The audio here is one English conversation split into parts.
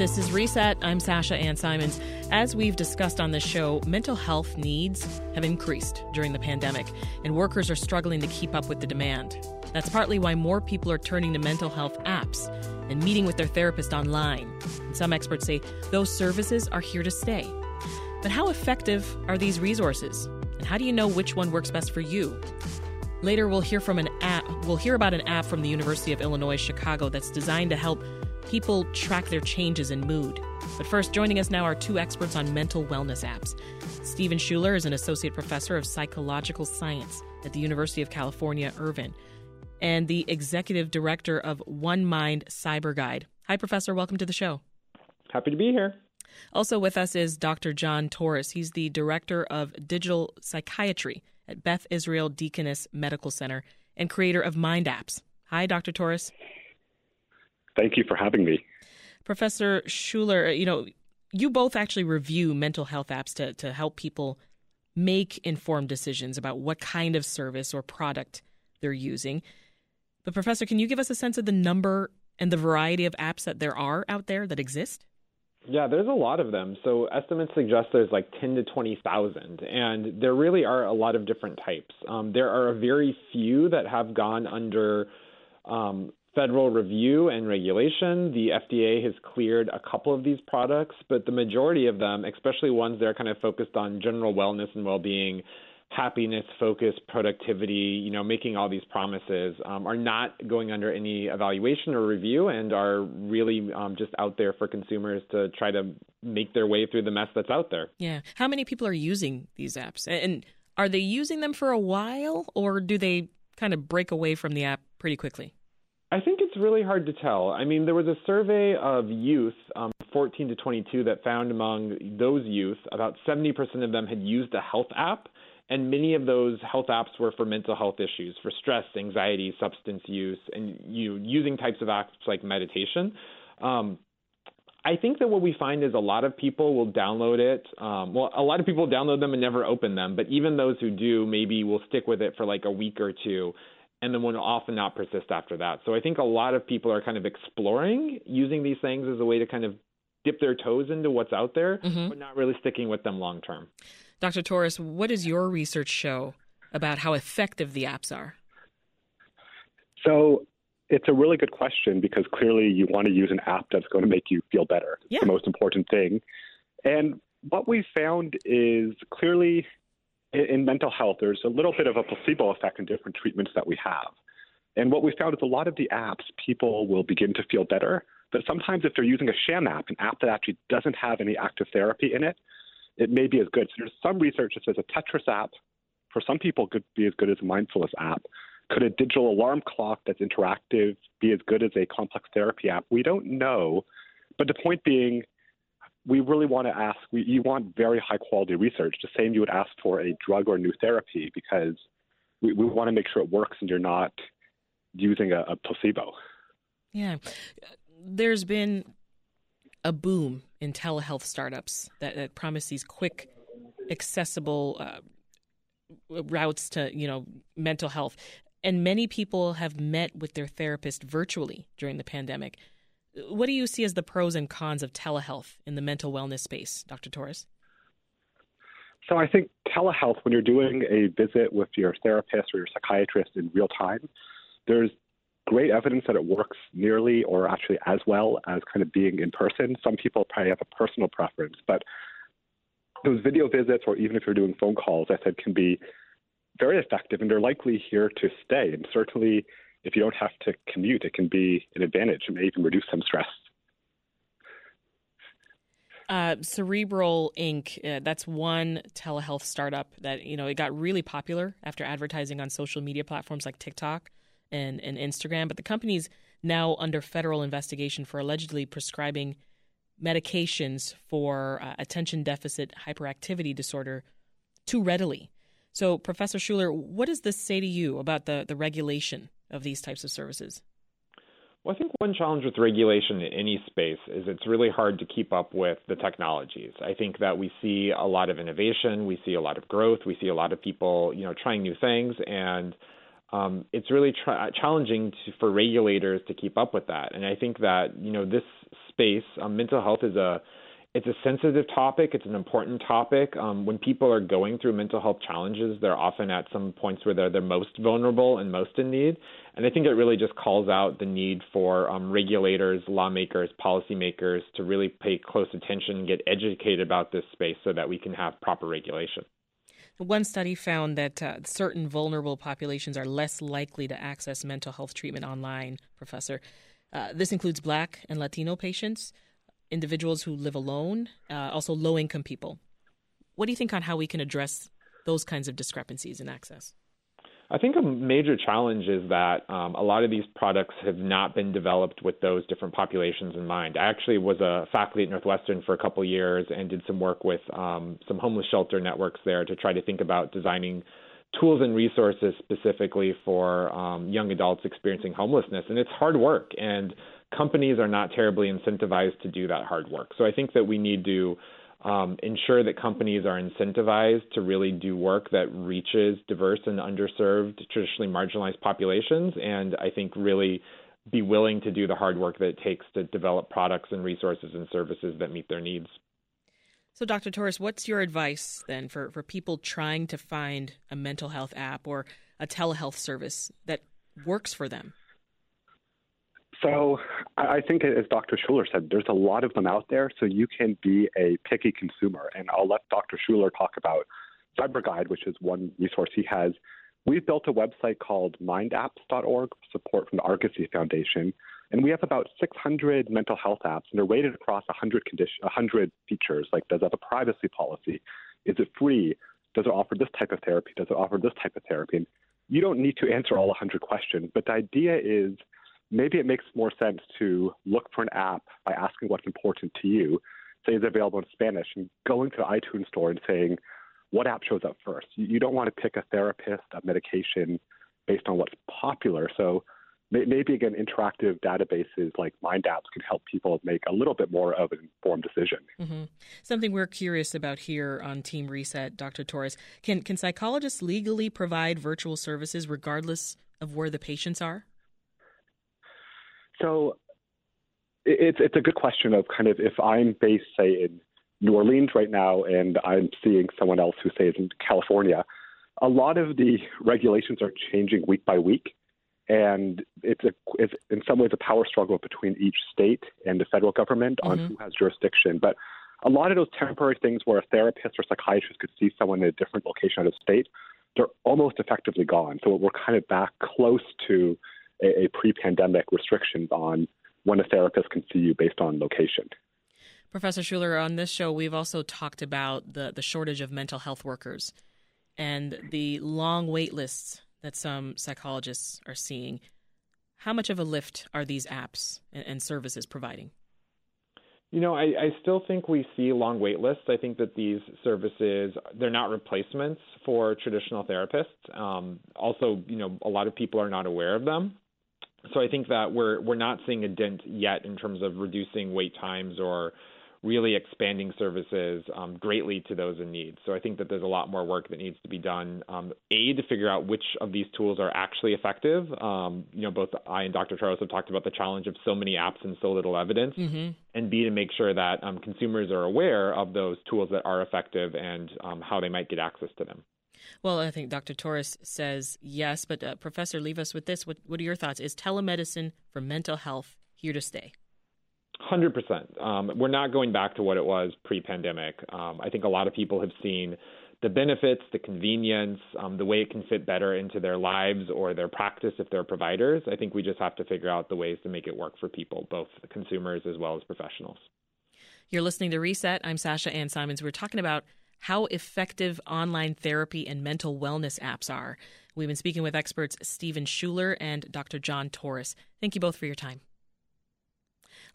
This is Reset. I'm Sasha Ann Simons. As we've discussed on this show, mental health needs have increased during the pandemic, and workers are struggling to keep up with the demand. That's partly why more people are turning to mental health apps and meeting with their therapist online. And some experts say those services are here to stay. But how effective are these resources? And how do you know which one works best for you? Later we'll hear from an we'll hear about an app from the University of Illinois Chicago that's designed to help people track their changes in mood. But first, joining us now are two experts on mental wellness apps. Stephen Schueller is an associate professor of psychological science at the University of California, Irvine, and the executive director of One Mind PsyberGuide. Hi, Professor. Welcome to the show. Happy to be here. Also with us is Dr. John Torous. He's the director of digital psychiatry at Beth Israel Deaconess Medical Center and creator of Mind Apps. Hi, Dr. Torous. Thank you for having me. Professor Schueller, you know, you both actually review mental health apps to, to help people make informed decisions about what kind of service or product they're using. But, Professor, can you give us a sense of the number and the variety of apps that there are out there that exist? Yeah, there's a lot of them. So estimates suggest there's like 10 to 20,000, and there really are a lot of different types. Um, there are a very few that have gone under um, federal review and regulation. The FDA has cleared a couple of these products, but the majority of them, especially ones that are kind of focused on general wellness and well-being, happiness, focus, productivity, you know, making all these promises, um, are not going under any evaluation or review and are really um, just out there for consumers to try to make their way through the mess that's out there. Yeah. How many people are using these apps? And are they using them for a while or do they kind of break away from the app pretty quickly? I think it's really hard to tell. I mean, there was a survey of youth, um, 14 to 22, that found among those youth, about 70% of them had used a health app, and many of those health apps were for mental health issues, for stress, anxiety, substance use, and you using types of apps like meditation. Um, I think that what we find is a lot of people will download it. Um, well, a lot of people download them and never open them, but even those who do, maybe will stick with it for like a week or two and then will often not persist after that. So I think a lot of people are kind of exploring using these things as a way to kind of dip their toes into what's out there, mm-hmm. but not really sticking with them long term. Dr. Torous, what does your research show about how effective the apps are? So it's a really good question because clearly you want to use an app that's going to make you feel better. It's yeah. the most important thing. And what we found is clearly in mental health, there's a little bit of a placebo effect in different treatments that we have. And what we found is a lot of the apps, people will begin to feel better. But sometimes if they're using a sham app, an app that actually doesn't have any active therapy in it, it may be as good. So there's some research that says a Tetris app, for some people, could be as good as a mindfulness app. Could a digital alarm clock that's interactive be as good as a complex therapy app? We don't know. But the point being, we really want to ask, we, you want very high quality research, the same you would ask for a drug or new therapy, because we, we want to make sure it works and you're not using a, a placebo. Yeah. There's been a boom in telehealth startups that, that promise these quick, accessible uh, routes to, you know, mental health. And many people have met with their therapist virtually during the pandemic. What do you see as the pros and cons of telehealth in the mental wellness space, Dr. Torous? So I think telehealth, when you're doing a visit with your therapist or your psychiatrist in real time, there's great evidence that it works nearly or actually as well as kind of being in person. Some people probably have a personal preference, but those video visits or even if you're doing phone calls, I said can be very effective and they're likely here to stay. And certainly if you don't have to commute, it can be an advantage. It may even reduce some stress. Uh, Cerebral Inc. Uh, that's one telehealth startup that you know it got really popular after advertising on social media platforms like TikTok and, and Instagram. But the company's now under federal investigation for allegedly prescribing medications for uh, attention deficit hyperactivity disorder too readily. So, Professor Schueller, what does this say to you about the, the regulation of these types of services? Well, I think one challenge with regulation in any space is it's really hard to keep up with the technologies. I think that we see a lot of innovation, we see a lot of growth, we see a lot of people, you know, trying new things, and um, it's really tra- challenging to, for regulators to keep up with that. And I think that you know this space. Um, mental health is a it's a sensitive topic. It's an important topic. Um, when people are going through mental health challenges, they're often at some points where they're, they're most vulnerable and most in need. And I think it really just calls out the need for um, regulators, lawmakers, policymakers to really pay close attention and get educated about this space so that we can have proper regulation. One study found that uh, certain vulnerable populations are less likely to access mental health treatment online, Professor. Uh, this includes Black and Latino patients individuals who live alone, uh, also low income people. What do you think on how we can address those kinds of discrepancies in access? I think a major challenge is that um, a lot of these products have not been developed with those different populations in mind. I actually was a faculty at Northwestern for a couple years and did some work with um, some homeless shelter networks there to try to think about designing tools and resources specifically for um, young adults experiencing homelessness. And it's hard work. And companies are not terribly incentivized to do that hard work. So I think that we need to um, ensure that companies are incentivized to really do work that reaches diverse and underserved, traditionally marginalized populations, and I think really be willing to do the hard work that it takes to develop products and resources and services that meet their needs. So, Dr. Torous, what's your advice then for, for people trying to find a mental health app or a telehealth service that works for them? So I think, as Dr. Schueller said, there's a lot of them out there, so you can be a picky consumer. And I'll let Dr. Schueller talk about PsyberGuide, which is one resource he has. We've built a website called mindapps.org, support from the Argosy Foundation, and we have about 600 mental health apps, and they're rated across 100, condition, 100 features, like does it have a privacy policy? Is it free? Does it offer this type of therapy? Does it offer this type of therapy? And you don't need to answer all 100 questions, but the idea is – maybe it makes more sense to look for an app by asking what's important to you, say it's available in Spanish, and going to the iTunes store and saying, what app shows up first? You don't want to pick a therapist, a medication based on what's popular. So maybe again, interactive databases like Mind Apps can help people make a little bit more of an informed decision. Mm-hmm. Something we're curious about here on Team Reset, Dr. Torous, can can psychologists legally provide virtual services regardless of where the patients are? So it's it's a good question of kind of if I'm based say in New Orleans right now and I'm seeing someone else who say is in California, a lot of the regulations are changing week by week, and it's a it's in some ways a power struggle between each state and the federal government on mm-hmm. who has jurisdiction. But a lot of those temporary things where a therapist or psychiatrist could see someone in a different location of the state, they're almost effectively gone. So we're kind of back close to a, a pre-pandemic restrictions on when a therapist can see you based on location. Professor Schueller, on this show, we've also talked about the, the shortage of mental health workers and the long wait lists that some psychologists are seeing. How much of a lift are these apps and, and services providing? You know, I, I still think we see long wait lists. I think that these services they're not replacements for traditional therapists. Um, also, you know, a lot of people are not aware of them so I think that we're we're not seeing a dent yet in terms of reducing wait times or really expanding services um, greatly to those in need. So I think that there's a lot more work that needs to be done. Um, a to figure out which of these tools are actually effective. Um, you know, both I and Dr. Charles have talked about the challenge of so many apps and so little evidence. Mm-hmm. And B to make sure that um, consumers are aware of those tools that are effective and um, how they might get access to them. Well, I think Dr. Torous says yes, but uh, Professor, leave us with this. What, what are your thoughts? Is telemedicine for mental health here to stay? Hundred um, percent. We're not going back to what it was pre-pandemic. Um, I think a lot of people have seen the benefits, the convenience, um, the way it can fit better into their lives or their practice if they're providers. I think we just have to figure out the ways to make it work for people, both consumers as well as professionals. You're listening to Reset. I'm Sasha Ann Simons. We're talking about how effective online therapy and mental wellness apps are. We've been speaking with experts Stephen Schueller and Dr. John Torous. Thank you both for your time.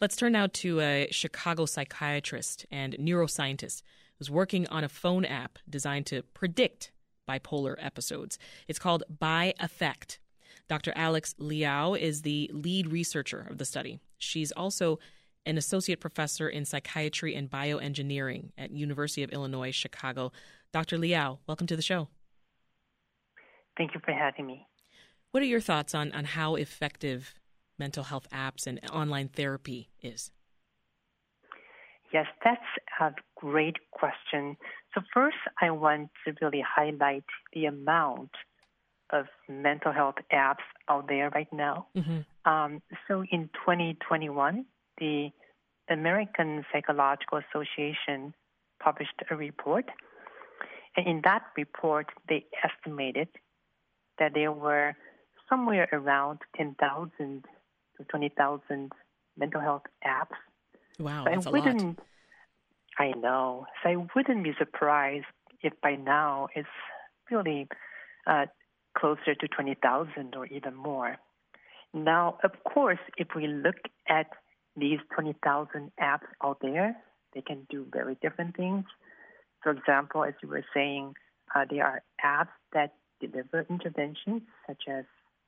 Let's turn now to a Chicago psychiatrist and neuroscientist who's working on a phone app designed to predict bipolar episodes. It's called BiAffect. Dr. Alex Leow is the lead researcher of the study. She's also an associate professor in psychiatry and bioengineering at University of Illinois Chicago. Dr. Leow, welcome to the show. Thank you for having me. What are your thoughts on, on how effective mental health apps and online therapy is? Yes, that's a great question. So, first, I want to really highlight the amount of mental health apps out there right now. Mm-hmm. Um, so, in 2021, the American Psychological Association published a report. And in that report, they estimated that there were somewhere around 10,000 to 20,000 mental health apps Wow, that's I wouldn't, a lot. I know. So I wouldn't be surprised if by now it's really uh, closer to 20,000 or even more. Now, of course, if we look at these 20,000 apps out there, they can do very different things. For example, as you were saying, uh, there are apps that deliver interventions such as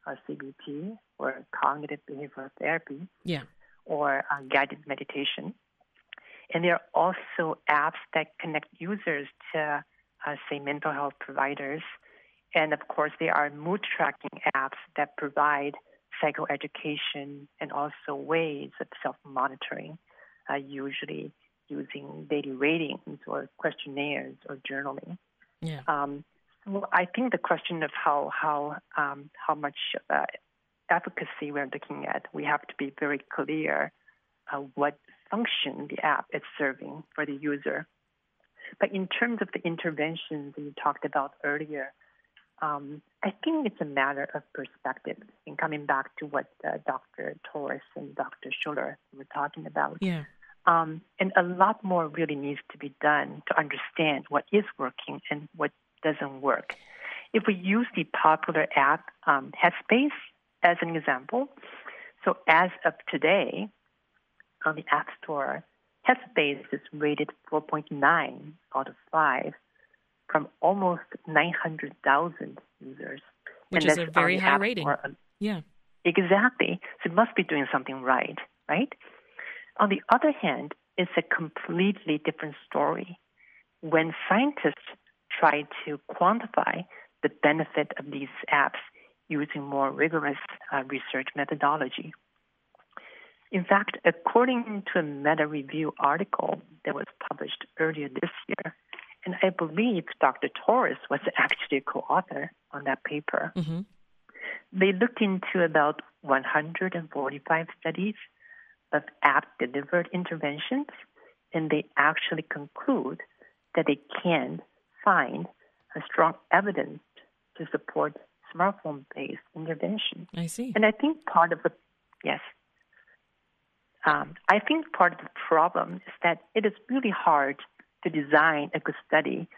uh, CBT or cognitive behavioral therapy. Yeah or uh, guided meditation. And there are also apps that connect users to, uh, say, mental health providers. And of course, there are mood tracking apps that provide psychoeducation and also ways of self monitoring, uh, usually using daily ratings or questionnaires or journaling. Yeah. Um, so I think the question of how how um, how much uh, efficacy we're looking at, we have to be very clear uh, what function the app is serving for the user. But in terms of the interventions that you talked about earlier, um, I think it's a matter of perspective. And coming back to what uh, Dr. Torous and Dr. Schueller were talking about. Yeah. Um, and a lot more really needs to be done to understand what is working and what doesn't work. If we use the popular app um, Headspace, as an example, so as of today, on the App Store, Headspace is rated 4.9 out of 5 from almost 900,000 users. Which and is a very high rating. Yeah. Exactly. So it must be doing something right, right? On the other hand, it's a completely different story. When scientists try to quantify the benefit of these apps using more rigorous uh, research methodology. In fact, according to a meta review article that was published earlier this year, and I believe Dr. Torous was actually a co author on that paper, mm-hmm. they looked into about 145 studies of app delivered interventions, and they actually conclude that they can find a strong evidence to support smartphone based intervention. I see. And I think part of the, yes, um, I think part of the problem is that it is really hard to design a good study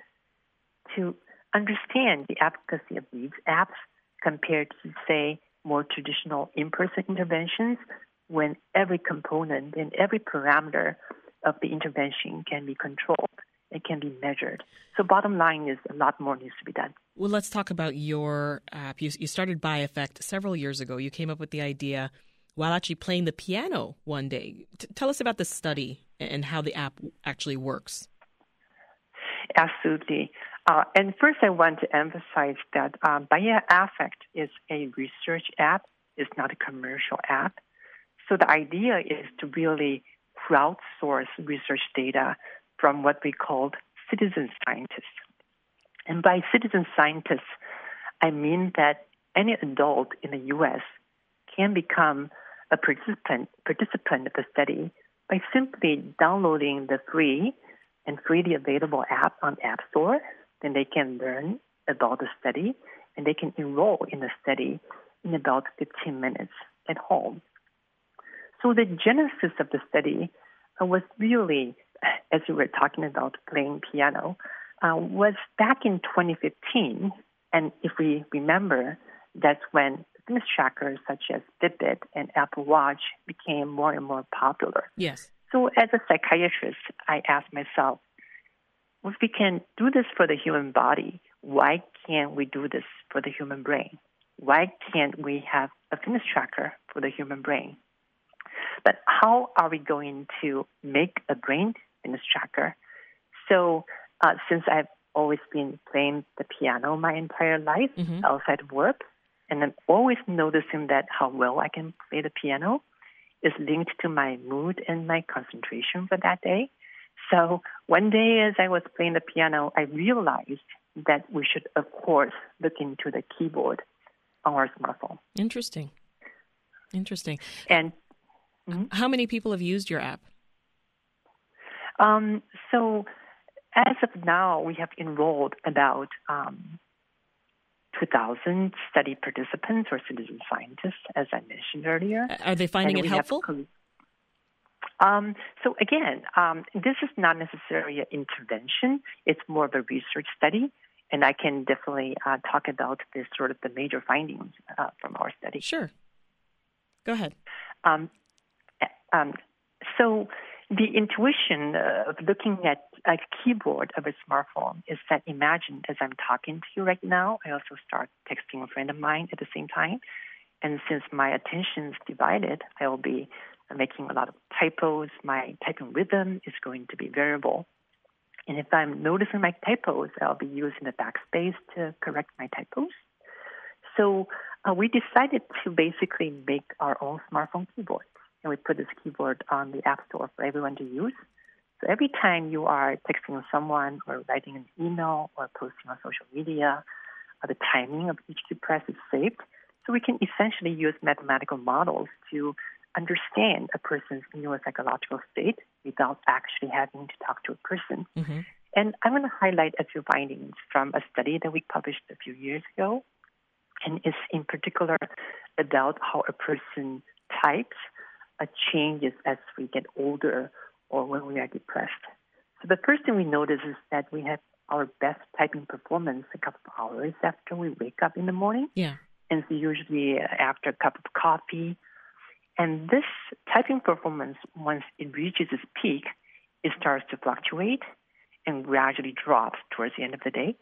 to understand the efficacy of these apps compared to, say, more traditional in person interventions when every component and every parameter of the intervention can be controlled and can be measured. So, bottom line is a lot more needs to be done. Well, let's talk about your app. You, you started BiAffect several years ago. You came up with the idea while actually playing the piano one day. T- tell us about the study and how the app actually works. Absolutely. Uh, and first, I want to emphasize that uh, BiAffect is a research app, it's not a commercial app. So the idea is to really crowdsource research data from what we called citizen scientists. And by citizen scientists, I mean that any adult in the U.S. can become a participant, participant of the study by simply downloading the free and freely available app on App Store. Then they can learn about the study and they can enroll in the study in about 15 minutes at home. So the genesis of the study uh, was really, as we were talking about playing piano, uh, was back in 2015. And if we remember, that's when fitness trackers such as Fitbit and Apple Watch became more and more popular. Yes. So, as a psychiatrist, I asked myself, if we can do this for the human body, why can't we do this for the human brain? Why can't we have a fitness tracker for the human brain? But how are we going to make a brain fitness tracker? So uh, since I've always been playing the piano my entire life mm-hmm. outside of work, and I'm always noticing that how well I can play the piano is linked to my mood and my concentration for that day. So one day as I was playing the piano, I realized that we should, of course, look into the keyboard on our smartphone. Interesting. Interesting. And mm-hmm. how many people have used your app? Um, so as of now, we have enrolled about um, 2,000 study participants or citizen scientists, as I mentioned earlier. Are they finding and it helpful? Have, um, so again, um, this is not necessarily an intervention. It's more of a research study, and I can definitely uh, talk about the sort of the major findings uh, from our study. Sure. Go ahead. Um, um so the intuition of looking at a keyboard of a smartphone is that imagine as I'm talking to you right now, I also start texting a friend of mine at the same time. And since my attention is divided, I will be making a lot of typos. My typing rhythm is going to be variable. And if I'm noticing my typos, I'll be using the backspace to correct my typos. So uh, we decided to basically make our own smartphone keyboard and we put this keyboard on the App Store for everyone to use. So every time you are texting someone or writing an email or posting on social media, uh, the timing of each press is saved. So we can essentially use mathematical models to understand a person's neuropsychological state without actually having to talk to a person. Mm-hmm. And I'm going to highlight a few findings from a study that we published a few years ago. And it's in particular about how a person types changes as we get older or when we are depressed. So the first thing we notice is that we have our best typing performance a couple of hours after we wake up in the morning. Yeah. And so usually uh, after a cup of coffee. And this typing performance, once it reaches its peak, it starts to fluctuate and gradually drops towards the end of the day.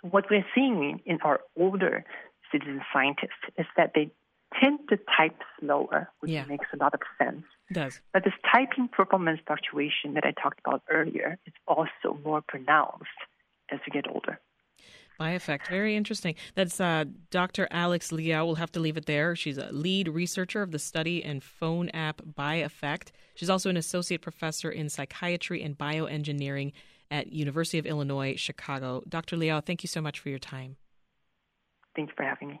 So what we're seeing in our older citizen scientists is that they tend to type slower, which yeah. makes a lot of sense. It does. But this typing performance fluctuation that I talked about earlier is also more pronounced as you get older. BiAffect, very interesting. That's uh, Dr. Alex Leow. We'll have to leave it there. She's a lead researcher of the study and phone app BiAffect. She's also an associate professor in psychiatry and bioengineering at University of Illinois Chicago. Dr. Leow, thank you so much for your time. Thanks for having me.